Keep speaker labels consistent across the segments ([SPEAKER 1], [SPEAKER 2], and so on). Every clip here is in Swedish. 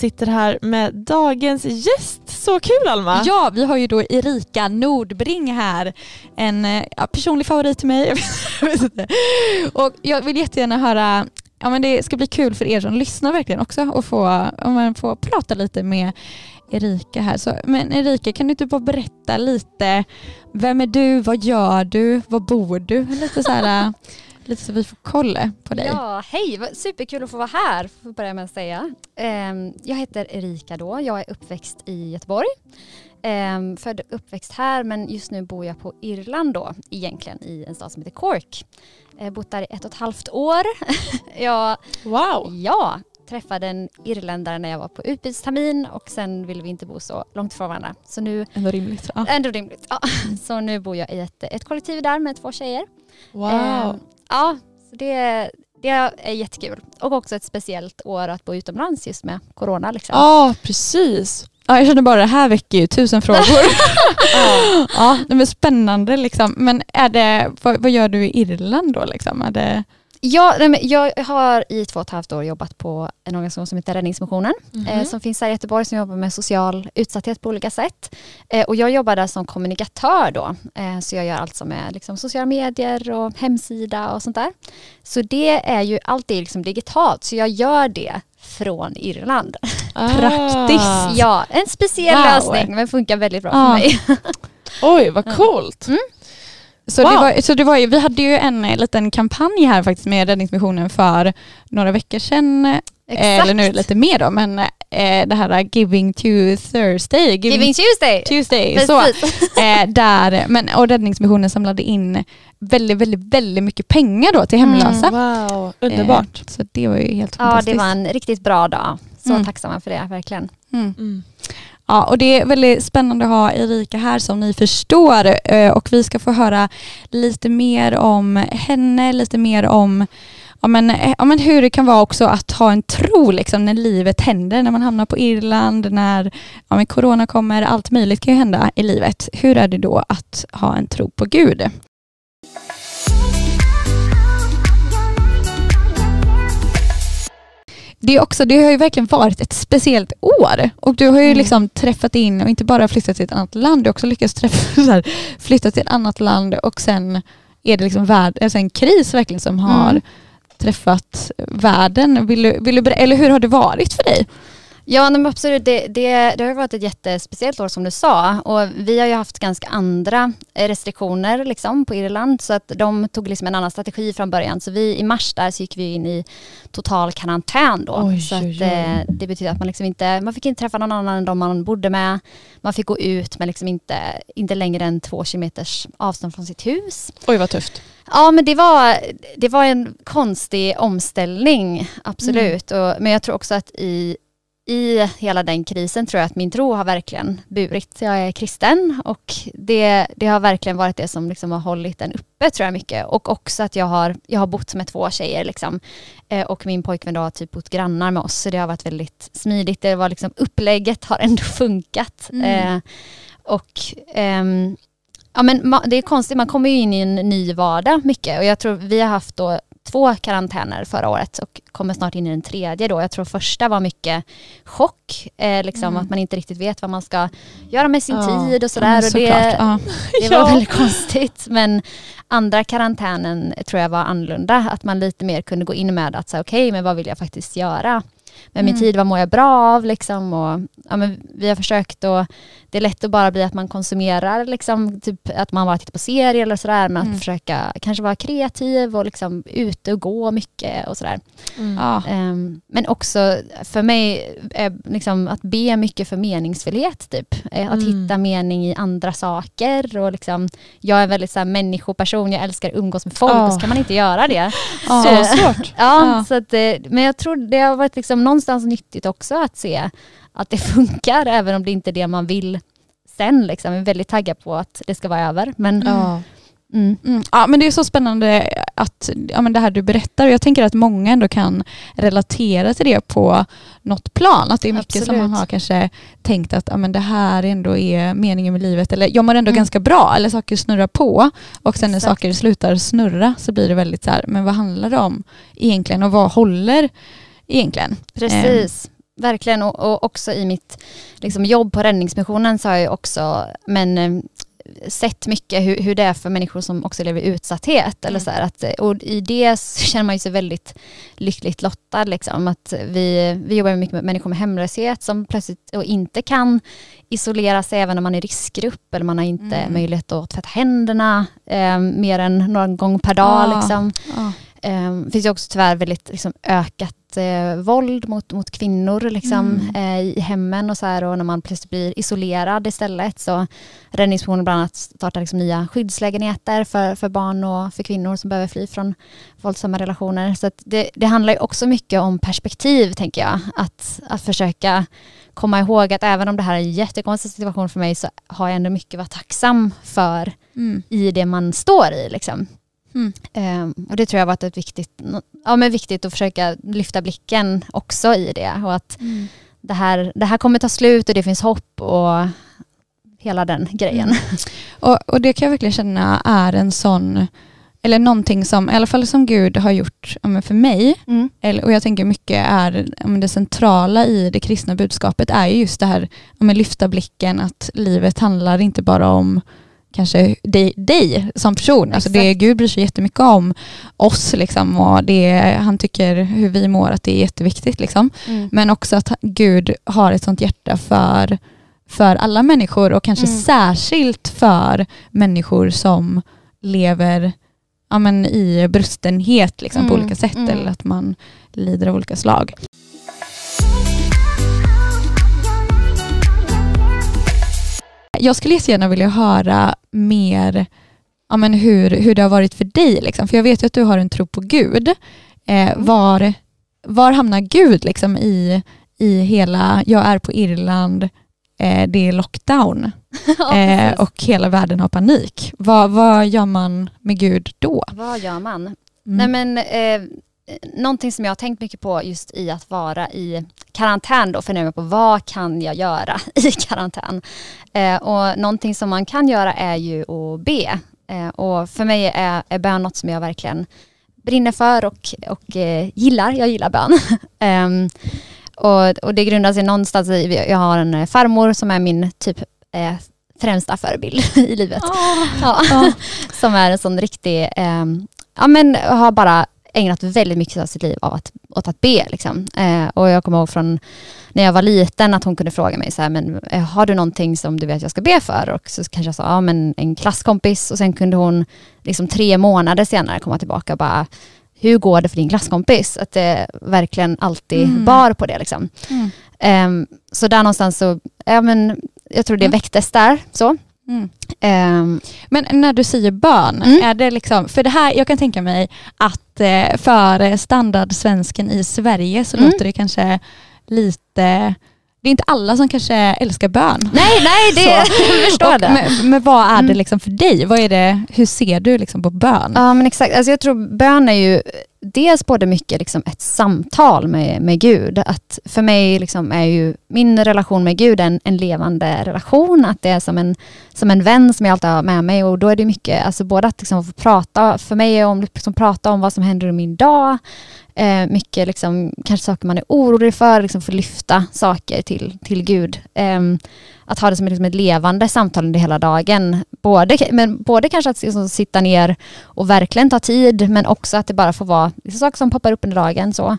[SPEAKER 1] Sitter här med dagens gäst. Så kul Alma!
[SPEAKER 2] Ja, vi har ju då Erika Nordbring här. En eh, ja, personlig favorit till mig. och jag vill jättegärna höra, ja men det ska bli kul för er som lyssnar verkligen också att få, man får prata lite med Erika här. Så, men Erika, kan du inte bara berätta lite, vem är du, vad gör du, var bor du? Lite så här, lite så vi får koll på dig.
[SPEAKER 3] Ja, hej, superkul att få vara här, får jag börja med att säga. Ehm, jag heter Erika då, jag är uppväxt i Göteborg. Ehm, född och uppväxt här men just nu bor jag på Irland då, egentligen i en stad som heter Cork. Jag har bott där i ett och ett halvt år. jag,
[SPEAKER 1] Wow!
[SPEAKER 3] ja, träffade en irländare när jag var på utbytestermin och sen ville vi inte bo så långt från varandra. Så nu,
[SPEAKER 2] Ändå rimligt. Ja.
[SPEAKER 3] ändå rimligt. Ja. Så nu bor jag i ett, ett kollektiv där med två tjejer.
[SPEAKER 1] Wow!
[SPEAKER 3] Ehm, ja, så det, det är jättekul. Och också ett speciellt år att bo utomlands just med corona. Liksom.
[SPEAKER 1] Ja, precis.
[SPEAKER 2] Ja, jag känner bara det här väcker ju tusen frågor.
[SPEAKER 1] Ja.
[SPEAKER 2] ja, är spännande liksom. Men är det, vad, vad gör du i Irland då liksom? Är det,
[SPEAKER 3] Ja, jag har i två och ett halvt år jobbat på en organisation som heter Räddningsmissionen eh, som finns här i Göteborg som jobbar med social utsatthet på olika sätt. Eh, och jag jobbar där som kommunikatör då. Eh, så jag gör allt som är liksom, sociala medier och hemsida och sånt där. Så det är ju alltid liksom digitalt så jag gör det från Irland.
[SPEAKER 2] Praktiskt.
[SPEAKER 1] Ah.
[SPEAKER 3] Ja, en speciell
[SPEAKER 2] Wow.
[SPEAKER 3] lösning men funkar väldigt bra
[SPEAKER 2] Ja.
[SPEAKER 3] för mig.
[SPEAKER 1] Oj, vad coolt!
[SPEAKER 2] Så,
[SPEAKER 1] Wow.
[SPEAKER 2] det var, så det var ju, vi hade ju en eh, liten kampanj här faktiskt med Räddningsmissionen för några veckor sedan. eh, Eller nu är det lite mer då, men eh, det här Giving to Thursday.
[SPEAKER 3] Giving Tuesday.
[SPEAKER 2] Tuesday. Så, eh, där, men, och Räddningsmissionen samlade in väldigt, väldigt, väldigt mycket pengar då till hemlösa.
[SPEAKER 1] Mm, Wow, underbart.
[SPEAKER 2] Eh, så det var ju helt
[SPEAKER 3] Ja,
[SPEAKER 2] fantastiskt.
[SPEAKER 3] det var en riktigt bra dag. Så
[SPEAKER 2] Mm.
[SPEAKER 3] tacksamma för det, verkligen.
[SPEAKER 2] Mm. Ja, och det är väldigt spännande att ha Erika här som ni förstår eh, och vi ska få höra lite mer om henne, lite mer om ja, men, eh, ja, men hur det kan vara också att ha en tro liksom, när livet händer, när man hamnar på Irland, när ja, men corona kommer, allt möjligt kan ju hända i livet. Hur är det då att ha en tro på Gud? Det, är också, det har ju verkligen varit ett speciellt år och du har ju
[SPEAKER 1] Mm.
[SPEAKER 2] liksom träffat in och inte bara flyttat till ett annat land, du har också lyckats träffa, så här, flytta till ett annat land och sen är det liksom värld, alltså en kris verkligen som har
[SPEAKER 3] Mm.
[SPEAKER 2] träffat världen. Vill du, vill du, eller hur har det varit för dig?
[SPEAKER 3] Ja, men absolut. Det, det, det har varit ett jättespeciellt år som du sa och vi har ju haft ganska andra eh, restriktioner liksom, på Irland så att de tog liksom en annan strategi från början. Så vi i mars där så gick vi in i total karantän då.
[SPEAKER 1] Oj,
[SPEAKER 3] så att,
[SPEAKER 1] oj.
[SPEAKER 3] eh, det betyder att man liksom inte, man fick inte träffa någon annan än de man bodde med. Man fick gå ut men liksom inte, inte längre än två kilometers avstånd från sitt hus.
[SPEAKER 1] Oj, vad tufft.
[SPEAKER 3] Ja men det var, det var en konstig omställning, absolut. Och, men jag tror också att i, i hela den krisen tror jag att min tro har verkligen burit. Jag är kristen och det, det har verkligen varit det som liksom har hållit den uppe tror jag mycket. Och också att jag har, jag har bott med två tjejer liksom. Eh, och min pojkvän då har typ bott grannar med oss så det har varit väldigt smidigt. Det var liksom, upplägget har ändå funkat.
[SPEAKER 2] Mm.
[SPEAKER 3] Eh, och ehm, Ja men det är konstigt, man kommer ju in i en ny vardag mycket och jag tror vi har haft då två karantäner förra året och kommer snart in i den tredje då. Jag tror första var mycket chock, eh, liksom
[SPEAKER 2] Mm.
[SPEAKER 3] att man inte riktigt vet vad man ska göra med sin
[SPEAKER 1] Ja.
[SPEAKER 3] tid och
[SPEAKER 2] Ja,
[SPEAKER 3] sådär.
[SPEAKER 2] men
[SPEAKER 3] och det,
[SPEAKER 2] ja.
[SPEAKER 3] det var
[SPEAKER 1] Ja.
[SPEAKER 3] väldigt konstigt. Men andra karantänen tror jag var annorlunda. Att man lite mer kunde gå in med att säga okej, men vad vill jag faktiskt göra? Men min
[SPEAKER 2] Mm.
[SPEAKER 3] tid, vad mår jag bra av? Liksom, och, ja, men vi har försökt och det är lätt att bara bli att man konsumerar, liksom, typ att man bara tittar på serier eller sådär, men
[SPEAKER 2] Mm.
[SPEAKER 3] att försöka kanske vara kreativ och liksom ute och gå mycket och sådär.
[SPEAKER 1] Mm.
[SPEAKER 2] Ja.
[SPEAKER 3] Ehm, men också för mig, är liksom att be mycket för meningsfullhet. Typ. Eh, Att
[SPEAKER 1] Mm.
[SPEAKER 3] hitta mening i andra saker. Och liksom, jag är en väldigt så här, människoperson, jag älskar att umgås med folk
[SPEAKER 1] Ja.
[SPEAKER 3] och så kan man inte göra det.
[SPEAKER 2] Ja.
[SPEAKER 1] Så
[SPEAKER 3] Eh,
[SPEAKER 1] svårt.
[SPEAKER 3] Ja,
[SPEAKER 2] Ja.
[SPEAKER 3] Så att, eh, men jag tror det har varit liksom någonstans nyttigt också att se att det funkar, även om det inte är det man vill sen. Liksom. Jag är väldigt taggad på att det ska vara över. Men,
[SPEAKER 1] Ja.
[SPEAKER 3] mm.
[SPEAKER 2] Mm. Ja, men det är så spännande att ja, men det här du berättar. Jag tänker att många ändå kan relatera till det på något plan. Att det är mycket som
[SPEAKER 3] Absolut.
[SPEAKER 2] man har kanske tänkt att ja, men det här ändå är meningen med livet. Eller jag mår ändå
[SPEAKER 3] Mm.
[SPEAKER 2] ganska bra. Eller saker snurrar på. Och sen när
[SPEAKER 3] Exakt.
[SPEAKER 2] saker slutar snurra så blir det väldigt så här, men vad handlar det om egentligen? Och vad håller egentligen?
[SPEAKER 3] Precis. verkligen. Och, och också i mitt liksom, jobb på räddningsmissionen så har jag också men, eh, sett mycket hur, hur det är för människor som också lever i utsatthet. Eller
[SPEAKER 2] Mm.
[SPEAKER 3] så här, att, och I det känner man ju sig väldigt lyckligt lottad. Liksom, att vi, vi jobbar mycket med människor med hemlöshet som plötsligt och inte kan isolera sig även om man är i riskgrupp eller man har inte
[SPEAKER 2] Mm.
[SPEAKER 3] möjlighet att tvätta händerna eh, mer än någon gång per dag.
[SPEAKER 2] Ah.
[SPEAKER 3] Liksom.
[SPEAKER 2] Ja.
[SPEAKER 3] Eh, Det finns ju också tyvärr väldigt liksom, ökat eh, våld mot, mot kvinnor liksom,
[SPEAKER 2] Mm.
[SPEAKER 3] eh, i hemmen och så här och när man plötsligt blir isolerad istället så Räddningsmissionen bland annat startar liksom nya skyddslägenheter för, för barn och för kvinnor som behöver fly från våldsamma relationer. Så det, det handlar ju också mycket om perspektiv tänker jag. Att, att försöka komma ihåg att även om det här är en jättekonstig situation för mig så har jag ändå mycket att vara tacksam för
[SPEAKER 2] Mm.
[SPEAKER 3] i det man står i. Liksom.
[SPEAKER 2] Mm.
[SPEAKER 3] Ehm, och det tror jag har varit ett viktigt, ja, men viktigt att försöka lyfta blicken också i det. Och att
[SPEAKER 2] Mm.
[SPEAKER 3] det här, det här kommer ta slut och det finns hopp och hela den grejen.
[SPEAKER 2] Mm. Och, och det kan jag verkligen känna är en sån, eller någonting som, i alla fall som Gud har gjort ja, för mig,
[SPEAKER 3] Mm.
[SPEAKER 2] eller, och jag tänker mycket är ja, det centrala i det kristna budskapet är ju just det här ja, lyfta blicken att livet handlar inte bara om kanske dig, dig som person. Alltså det. Gud bryr sig jättemycket om oss liksom, och det, han tycker hur vi mår att det är jätteviktigt. Liksom.
[SPEAKER 3] Mm.
[SPEAKER 2] Men också att Gud har ett sånt hjärta för, för alla människor och kanske
[SPEAKER 3] Mm.
[SPEAKER 2] särskilt för människor som lever ja, men i brustenhet liksom, på
[SPEAKER 3] Mm,
[SPEAKER 2] olika sätt
[SPEAKER 3] mm.
[SPEAKER 2] eller att man lider av olika slag. Jag skulle jättegärna vilja höra mer ja, men hur, hur det har varit för dig. Liksom. För jag vet ju att du har en tro på Gud. Eh, var, var hamnar Gud liksom, i, i hela, jag är på Irland, eh, det är lockdown
[SPEAKER 3] Ja,
[SPEAKER 2] eh, och hela världen har panik. Vad, vad gör man med Gud då?
[SPEAKER 3] Vad gör man?
[SPEAKER 2] Mm.
[SPEAKER 3] Nej, men, eh, någonting som jag har tänkt mycket på just i att vara i karantän då, funderar jag på vad kan jag göra i karantän? Eh, och någonting som man kan göra är ju att be. Eh, och för mig är, är bön något som jag verkligen brinner för och, och eh, gillar. Jag gillar bön. Ehm, och, och det grundar sig någonstans i, jag har en farmor som är min typ eh, främsta förebild i livet. Ja.
[SPEAKER 2] Ja.
[SPEAKER 3] som är en sån riktig, eh, ja men har bara ägnat väldigt mycket av sitt liv av att, åt att be. Liksom. Eh, och jag kommer ihåg från när jag var liten att hon kunde fråga mig så här, men eh, har du någonting som du vet jag ska be för? Och så kanske jag sa, ja men en klasskompis och sen kunde hon liksom tre månader senare komma tillbaka och bara, hur går det för din klasskompis? Att det verkligen alltid
[SPEAKER 2] Mm.
[SPEAKER 3] bar på det. Liksom.
[SPEAKER 2] Mm.
[SPEAKER 3] Ehm, så där någonstans så, ja men jag tror det
[SPEAKER 2] Mm.
[SPEAKER 3] väcktes där. Så.
[SPEAKER 2] Mm.
[SPEAKER 3] Ehm,
[SPEAKER 2] Men när du säger bön,
[SPEAKER 3] Mm.
[SPEAKER 2] är det liksom, för det här, jag kan tänka mig att eh, för standardsvensken i Sverige så
[SPEAKER 3] Mm.
[SPEAKER 2] låter det kanske lite, det är inte alla som kanske älskar bön.
[SPEAKER 3] nej, nej, det, jag förstår det.
[SPEAKER 2] men, men vad är det
[SPEAKER 3] Mm.
[SPEAKER 2] liksom för dig? Vad är det, hur ser du liksom på bön?
[SPEAKER 3] Ja men exakt, alltså jag tror bön är ju dels både mycket liksom ett samtal med, med Gud. Att för mig liksom är ju min relation med Gud en, en levande relation. Att det är som en, som en vän som jag alltid har med mig och då är det mycket, alltså både att liksom få prata, för mig är om liksom prata om vad som händer i min dag. Eh, mycket liksom, kanske saker man är orolig för, liksom få lyfta saker till, till Gud. Eh, att ha det som liksom ett levande samtal under hela dagen. Både, men både kanske att liksom sitta ner och verkligen ta tid, men också att det bara får vara saker som poppar upp under dagen. Så.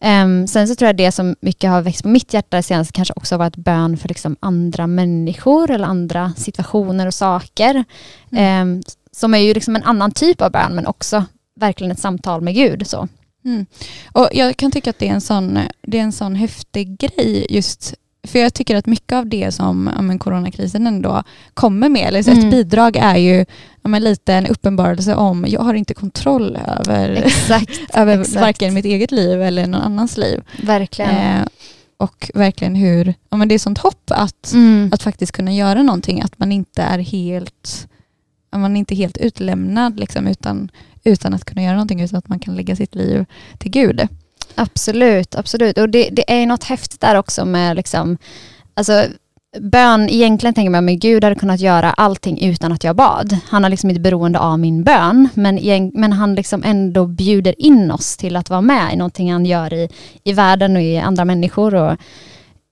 [SPEAKER 3] Ehm, sen så tror jag det som mycket har växt på mitt hjärta senast kanske också har varit bön för liksom andra människor eller andra situationer och saker. Ehm, som är ju liksom en annan typ av bön, men också verkligen ett samtal med Gud. Så.
[SPEAKER 2] Mm. Och jag kan tycka att det är en sån, det är en sån häftig grej just för jag tycker att mycket av det som ja, men coronakrisen ändå kommer med, eller så ett
[SPEAKER 3] Mm.
[SPEAKER 2] bidrag är ju ja, men lite en uppenbarelse om jag har inte kontroll över,
[SPEAKER 3] Exakt,
[SPEAKER 2] över
[SPEAKER 3] exakt.
[SPEAKER 2] varken mitt eget liv eller någon annans liv.
[SPEAKER 3] verkligen.
[SPEAKER 2] Eh, och verkligen hur, ja, men det är sånt hopp att,
[SPEAKER 3] Mm.
[SPEAKER 2] att faktiskt kunna göra någonting, att man inte är helt, att man inte är helt utlämnad liksom, utan, utan att kunna göra någonting, utan att man kan lägga sitt liv till Gud.
[SPEAKER 3] Absolut, absolut. Och det, det är något häftigt där också med liksom, alltså, bön, egentligen tänker man att Gud hade kunnat göra allting utan att jag bad. Han är liksom inte beroende av min bön, men, men han liksom ändå bjuder in oss till att vara med i någonting han gör i, i världen och i andra människor. Och,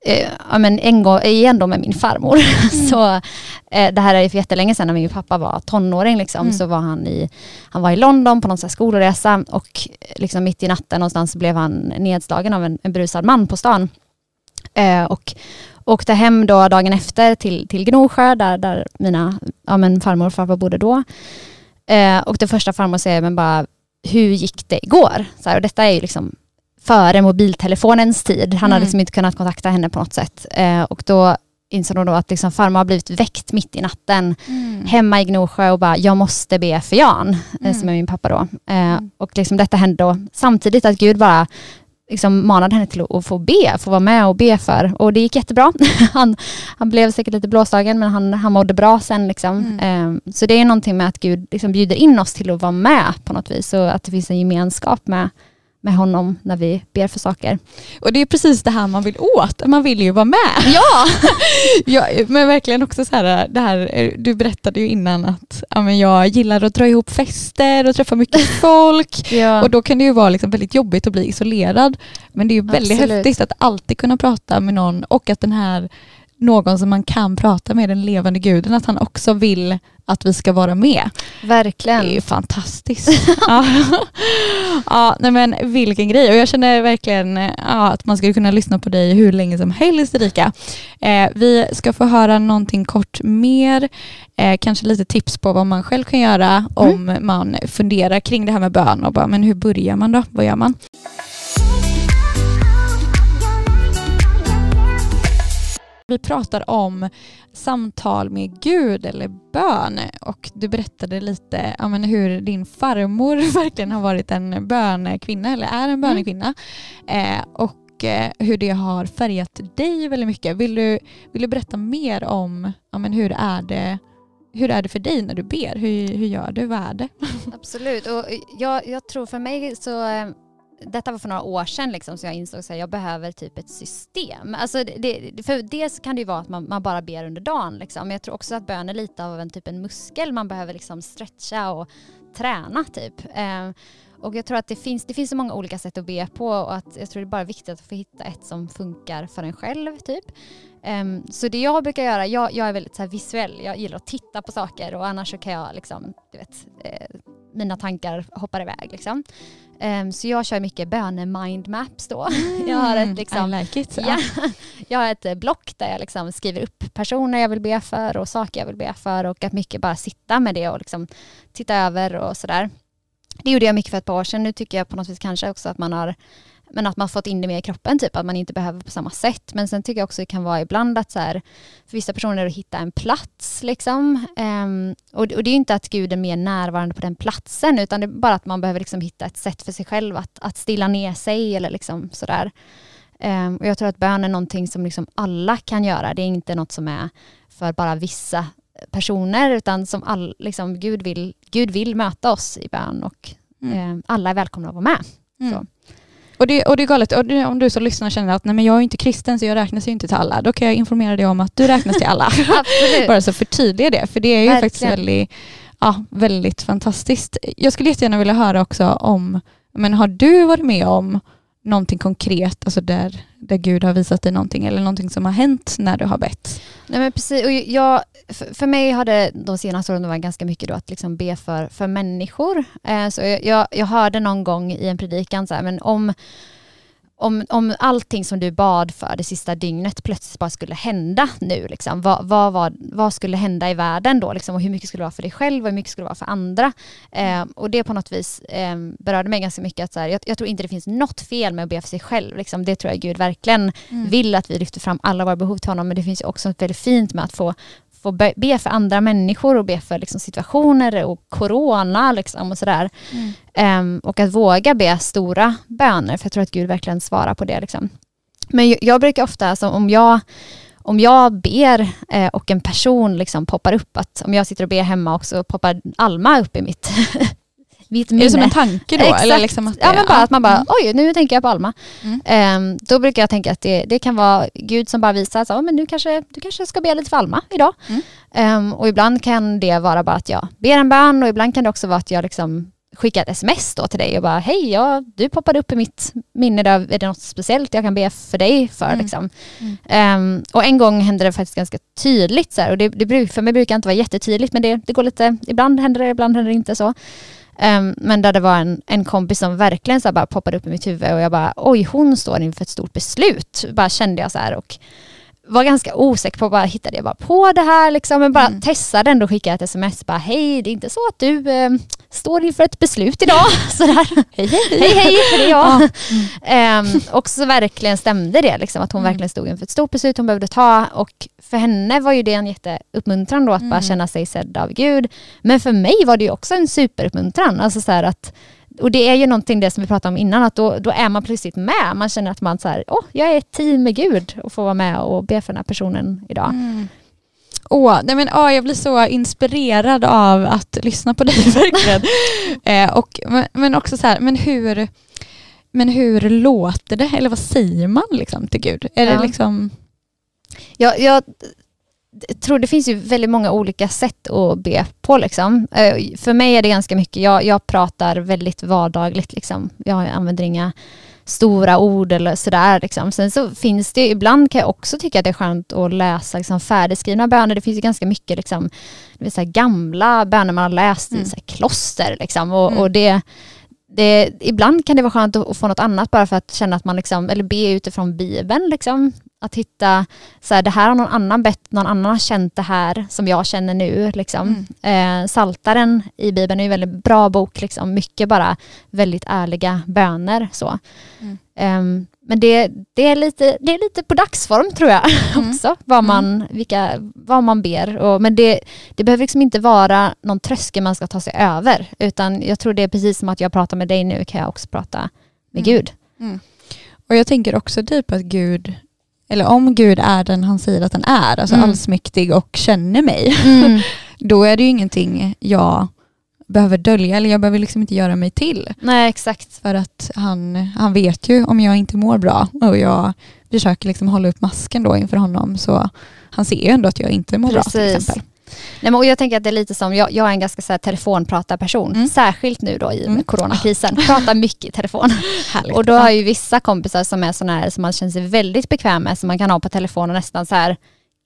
[SPEAKER 3] eh, ja, men en gång, igen då med min farmor. Mm. så, eh, det här är för jättelänge sedan när min pappa var tonåring, liksom, mm. så var han i, han var i London på någon så skolresa och liksom mitt i natten någonstans blev han nedslagen av en, en brusad man på stan. Eh, och åkte hem då dagen efter till, till Gnosjö där, där mina ja, men farmor och farfar bodde då. Eh, och det första farmor säger, men bara hur gick det igår? Så här, och detta är ju liksom före mobiltelefonens tid. Han mm. hade liksom inte kunnat kontakta henne på något sätt. Eh, och då insåg hon då att liksom farmor har blivit väckt mitt i natten mm. hemma i Gnosjö och bara, jag måste be för Jan, eh, mm. som är min pappa då. Eh, mm. och liksom detta hände då samtidigt att Gud bara liksom manade henne till att få be, få vara med och be för. Och det gick jättebra. han, han blev säkert lite blåslagen men han, han mådde bra sen. Liksom. Mm. Um, så det är någonting med att Gud liksom bjuder in oss till att vara med på något vis och att det finns en gemenskap med, med honom när vi ber för saker.
[SPEAKER 2] Och det är precis det här man vill åt, man vill ju vara med.
[SPEAKER 3] Ja!
[SPEAKER 2] ja men verkligen också så här, det här, du berättade ju innan att ja, men jag gillar att dra ihop fester och träffa mycket folk ja. och då kan det ju vara liksom väldigt jobbigt att bli isolerad. Men det är ju väldigt Absolut. häftigt att alltid kunna prata med någon och att den här någon som man kan prata med, den levande guden, att han också vill att vi ska vara med.
[SPEAKER 3] Verkligen.
[SPEAKER 2] Det är ju fantastiskt. ja. ja, nej men vilken grej och jag känner verkligen ja, att man skulle kunna lyssna på dig hur länge som helst Erika. Eh, vi ska få höra någonting kort mer, eh, kanske lite tips på vad man själv kan göra om mm. man funderar kring det här med bön och bara, men hur börjar man då? Vad gör man? Vi pratar om samtal med Gud eller bön och du berättade lite ja, men hur din farmor verkligen har varit en bönekvinna eller är en mm. bönekvinna mm. eh, och eh, hur det har färgat dig väldigt mycket. Vill du, vill du berätta mer om ja, men hur, är det, hur är det för dig när du ber? Hur, hur gör du? Vad är det?
[SPEAKER 3] Absolut. Och jag, jag tror för mig så eh, detta var för några år sedan liksom, så jag insåg att jag behöver typ ett system. Alltså det, för dels kan det ju vara att man, man bara ber under dagen. Liksom. Men jag tror också att bön är lite av en typ en muskel man behöver liksom stretcha och träna typ. Eh, och jag tror att det finns, det finns så många olika sätt att be på och att jag tror det är bara viktigt att få hitta ett som funkar för en själv typ. Um, så det jag brukar göra, jag, jag är väldigt så visuell, jag gillar att titta på saker och annars så kan jag liksom, du vet, eh, mina tankar hoppar iväg liksom. Um, så jag kör mycket böne-mindmaps då.
[SPEAKER 2] Mm, jag har ett, liksom, I like it.
[SPEAKER 3] Ja, jag har ett block där jag liksom skriver upp personer jag vill be för och saker jag vill be för och att mycket bara sitta med det och liksom titta över och sådär. Det gjorde jag mycket för ett par år sedan. Nu tycker jag på något vis kanske också att man har men att man fått in det mer i kroppen, typ att man inte behöver på samma sätt. Men sen tycker jag också det kan vara ibland att så här, för vissa personer att hitta en plats liksom. Um, och, och, det är inte att Gud är mer närvarande på den platsen utan det är bara att man behöver liksom hitta ett sätt för sig själv att, att stilla ner sig eller liksom sådär. Um, och jag tror att bön är någonting som liksom alla kan göra. Det är inte något som är för bara vissa personer utan som all, liksom, Gud, vill, Gud vill möta oss i bön och mm. um, alla är välkomna att vara med. Mm.
[SPEAKER 2] Och det, och det är galet, det, om du som lyssnar känner att nej men jag är inte kristen så jag räknas ju inte till alla, då kan jag informera dig om att du räknas till alla. Bara så förtydliga det, för det är ju Verkligen. faktiskt väldigt, ja, väldigt fantastiskt. Jag skulle jättegärna vilja höra också om, men har du varit med om någonting konkret, alltså där, där Gud har visat dig någonting eller någonting som har hänt när du har bett?
[SPEAKER 3] Nej men precis, och jag, för, för mig har det de senaste åren varit ganska mycket då att liksom be för, för människor. Eh, så jag, jag hörde någon gång i en predikan så här, men om om, om allting som du bad för det sista dygnet plötsligt bara skulle hända nu, liksom, vad, vad, vad, vad skulle hända i världen då? Liksom, och hur mycket skulle det vara för dig själv och hur mycket skulle det vara för andra? Eh, och det på något vis eh, berörde mig ganska mycket. Att så här, jag, jag, tror inte det finns något fel med att be för sig själv. Liksom. Det tror jag Gud verkligen mm. vill att vi lyfter fram alla våra behov till honom. Men det finns också något väldigt fint med att få få be för andra människor och be för liksom, situationer och corona liksom, och sådär. Mm. Um, och att våga be stora böner, för jag tror att Gud verkligen svarar på det. Liksom. Men jag, brukar ofta, alltså, om jag om jag ber eh, och en person liksom poppar upp, att om jag sitter och ber hemma och så poppar Alma upp i mitt mitt
[SPEAKER 2] Är
[SPEAKER 3] minne.
[SPEAKER 2] det som en tanke då?
[SPEAKER 3] Exakt.
[SPEAKER 2] Eller liksom att
[SPEAKER 3] Ja
[SPEAKER 2] det-
[SPEAKER 3] men bara att man bara,
[SPEAKER 2] Mm.
[SPEAKER 3] oj nu tänker jag på Alma.
[SPEAKER 2] Mm.
[SPEAKER 3] Ehm, då brukar jag tänka att det, det kan vara Gud som bara visar så, "Ja, men du, kanske, du kanske ska be lite för Alma idag.
[SPEAKER 2] Mm.
[SPEAKER 3] Ehm, och ibland kan det vara bara att jag ber en bön och ibland kan det också vara att jag liksom skickar ett sms då till dig och bara hej, ja, du poppade upp i mitt minne idag, är det något speciellt jag kan be för dig för?
[SPEAKER 2] Mm.
[SPEAKER 3] Liksom.
[SPEAKER 2] Mm.
[SPEAKER 3] Ehm, och en gång hände det faktiskt ganska tydligt så här, och det, det, för mig brukar inte vara jättetydligt men det, det går lite, ibland händer det, ibland händer det inte så. Ehm, men där det var en, en kompis som verkligen så bara poppade upp i mitt huvud och jag bara oj hon står inför ett stort beslut. Bara kände jag så här och var ganska osäker på, bara hittade jag bara på det här liksom, men bara
[SPEAKER 2] Mm.
[SPEAKER 3] testade ändå skicka ett sms bara hej det är inte så att du eh, står inför ett beslut idag. Sådär.
[SPEAKER 2] Hej hej.
[SPEAKER 3] hej hej, det är jag.
[SPEAKER 2] Ja.
[SPEAKER 3] Ehm, och så verkligen stämde det, liksom, att hon
[SPEAKER 2] Mm.
[SPEAKER 3] verkligen stod inför ett stort beslut hon behövde ta. Och för henne var ju det en jätteuppmuntran då att bara
[SPEAKER 2] Mm.
[SPEAKER 3] känna sig sedd av Gud. Men för mig var det ju också en superuppmuntran. Alltså så att, och det är ju någonting det som vi pratade om innan, att då, då är man plötsligt med. Man känner att man så här, åh, jag är ett team med Gud och får vara med och be för den här personen idag.
[SPEAKER 2] Åh, nej men, åh, jag blir så inspirerad av att lyssna på dig verkligen. eh, och, men, men också så här, men hur, men hur låter det? Eller vad säger man liksom till Gud? Är
[SPEAKER 3] Ja.
[SPEAKER 2] det liksom...
[SPEAKER 3] Jag, jag tror det finns ju väldigt många olika sätt att be på. Liksom. Eh, För mig är det ganska mycket, jag, jag pratar väldigt vardagligt. Liksom. Jag använder inga stora ord eller sådär. Liksom. Sen så finns det, ibland kan jag också tycka att det är skönt att läsa liksom, färdigskrivna böner. Det finns ju ganska mycket liksom, vill säga, gamla böner man har läst
[SPEAKER 2] Mm.
[SPEAKER 3] i så här, kloster. Liksom. Och,
[SPEAKER 2] Mm.
[SPEAKER 3] och det, det, ibland kan det vara skönt att, att få något annat bara för att känna att man liksom, eller be utifrån Bibeln. Liksom. Att hitta, så här, det här har någon annan bett, någon annan har känt det här som jag känner nu. Liksom. Eh, Saltaren i Bibeln är en väldigt bra bok, liksom. mycket bara väldigt ärliga böner. Så.
[SPEAKER 2] Mm.
[SPEAKER 3] Ehm, men det, det, är lite, det är lite på dagsform tror jag
[SPEAKER 2] Mm.
[SPEAKER 3] också, vad man, vilka, vad man ber. Och, men det, det behöver liksom inte vara någon tröskel man ska ta sig över, utan jag tror det är precis som att jag pratar med dig nu kan jag också prata med
[SPEAKER 2] Mm.
[SPEAKER 3] Gud.
[SPEAKER 2] Och jag tänker också typ att Gud, eller om Gud är den han säger att han är, alltså
[SPEAKER 3] Mm.
[SPEAKER 2] allsmäktig och känner mig, då är det ju ingenting jag behöver dölja eller jag behöver liksom inte göra mig till.
[SPEAKER 3] Nej exakt.
[SPEAKER 2] För att han, han vet ju om jag inte mår bra och jag försöker liksom hålla upp masken då inför honom så han ser ju ändå att jag inte mår bra till
[SPEAKER 3] Precis.
[SPEAKER 2] exempel.
[SPEAKER 3] Nej, men, och jag tänker att det är lite som, jag, jag är en ganska så här, telefonpratarperson,
[SPEAKER 2] Mm.
[SPEAKER 3] särskilt nu då i med
[SPEAKER 2] Mm.
[SPEAKER 3] coronakrisen, pratar mycket i telefon.
[SPEAKER 2] Härligt.
[SPEAKER 3] Och då har ju vissa kompisar som är sådana här som man känner sig väldigt bekväm med, som man kan ha på telefon och nästan så här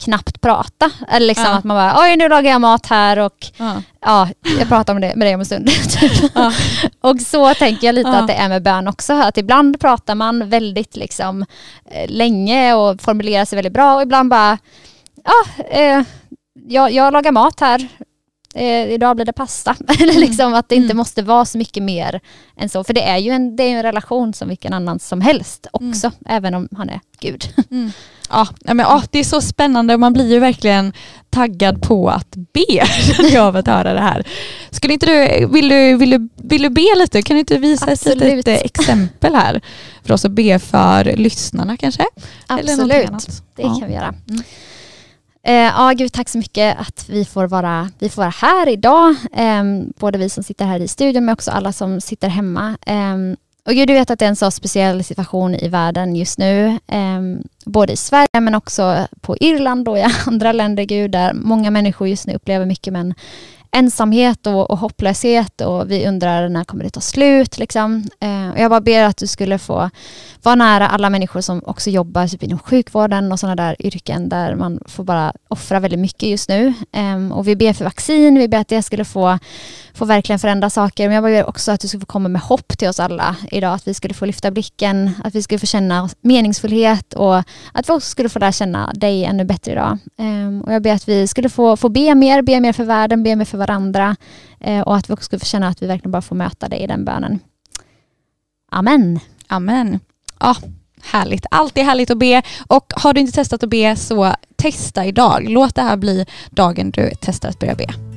[SPEAKER 3] knappt prata. Eller liksom
[SPEAKER 2] Ja.
[SPEAKER 3] att man bara, oj nu lagar jag mat här och
[SPEAKER 2] ja.
[SPEAKER 3] ja, jag pratar om det med dig om en stund. typ.
[SPEAKER 2] Ja.
[SPEAKER 3] Och så tänker jag lite att det är med bön också, att ibland pratar man väldigt liksom eh, länge och formulerar sig väldigt bra och ibland bara, ja, eh, jag, jag lagar mat här, eh, idag blir det pasta. Eller liksom att det inte
[SPEAKER 2] Mm.
[SPEAKER 3] måste vara så mycket mer än så, för det är ju en, det är en relation som vilken annan som helst också, även om han är Gud.
[SPEAKER 2] Mm. Ja, men, ja, det är så spännande och man blir ju verkligen taggad på att be känner jag av att höra det här. Skulle inte du, vill, du, vill, du, vill du be lite? Kan du inte visa ett litet exempel här för oss att be för lyssnarna kanske?
[SPEAKER 3] Absolut,
[SPEAKER 2] annat.
[SPEAKER 3] det
[SPEAKER 2] Ja.
[SPEAKER 3] kan vi göra. Eh, ja, Gud, tack så mycket att vi får vara, vi får vara här idag. Eh, både vi som sitter här i studion men också alla som sitter hemma. Eh, och Gud, du vet att det är en så speciell situation i världen just nu. Eh, både i Sverige men också på Irland och i andra länder, Gud, där många människor just nu upplever mycket men ensamhet och, och hopplöshet och vi undrar när kommer det ta slut liksom. Eh, och jag bara ber att du skulle få vara nära alla människor som också jobbar typ inom sjukvården och sådana där yrken där man får bara offra väldigt mycket just nu. Eh, och vi ber för vaccin, vi ber att det skulle få, få verkligen förändra saker. Men jag ber också att du skulle få komma med hopp till oss alla idag. Att vi skulle få lyfta blicken, att vi skulle få känna meningsfullhet och att vi också skulle få lära känna dig ännu bättre idag. Eh, och jag ber att vi skulle få, få be mer, be mer för världen, be mer för varandra eh, och att vi också skulle få känna att vi verkligen bara får möta dig i den bönen. Amen.
[SPEAKER 2] Amen. Ja, härligt. Alltid härligt att be. Och har du inte testat att be så testa idag. Låt det här bli dagen du testar att börja be.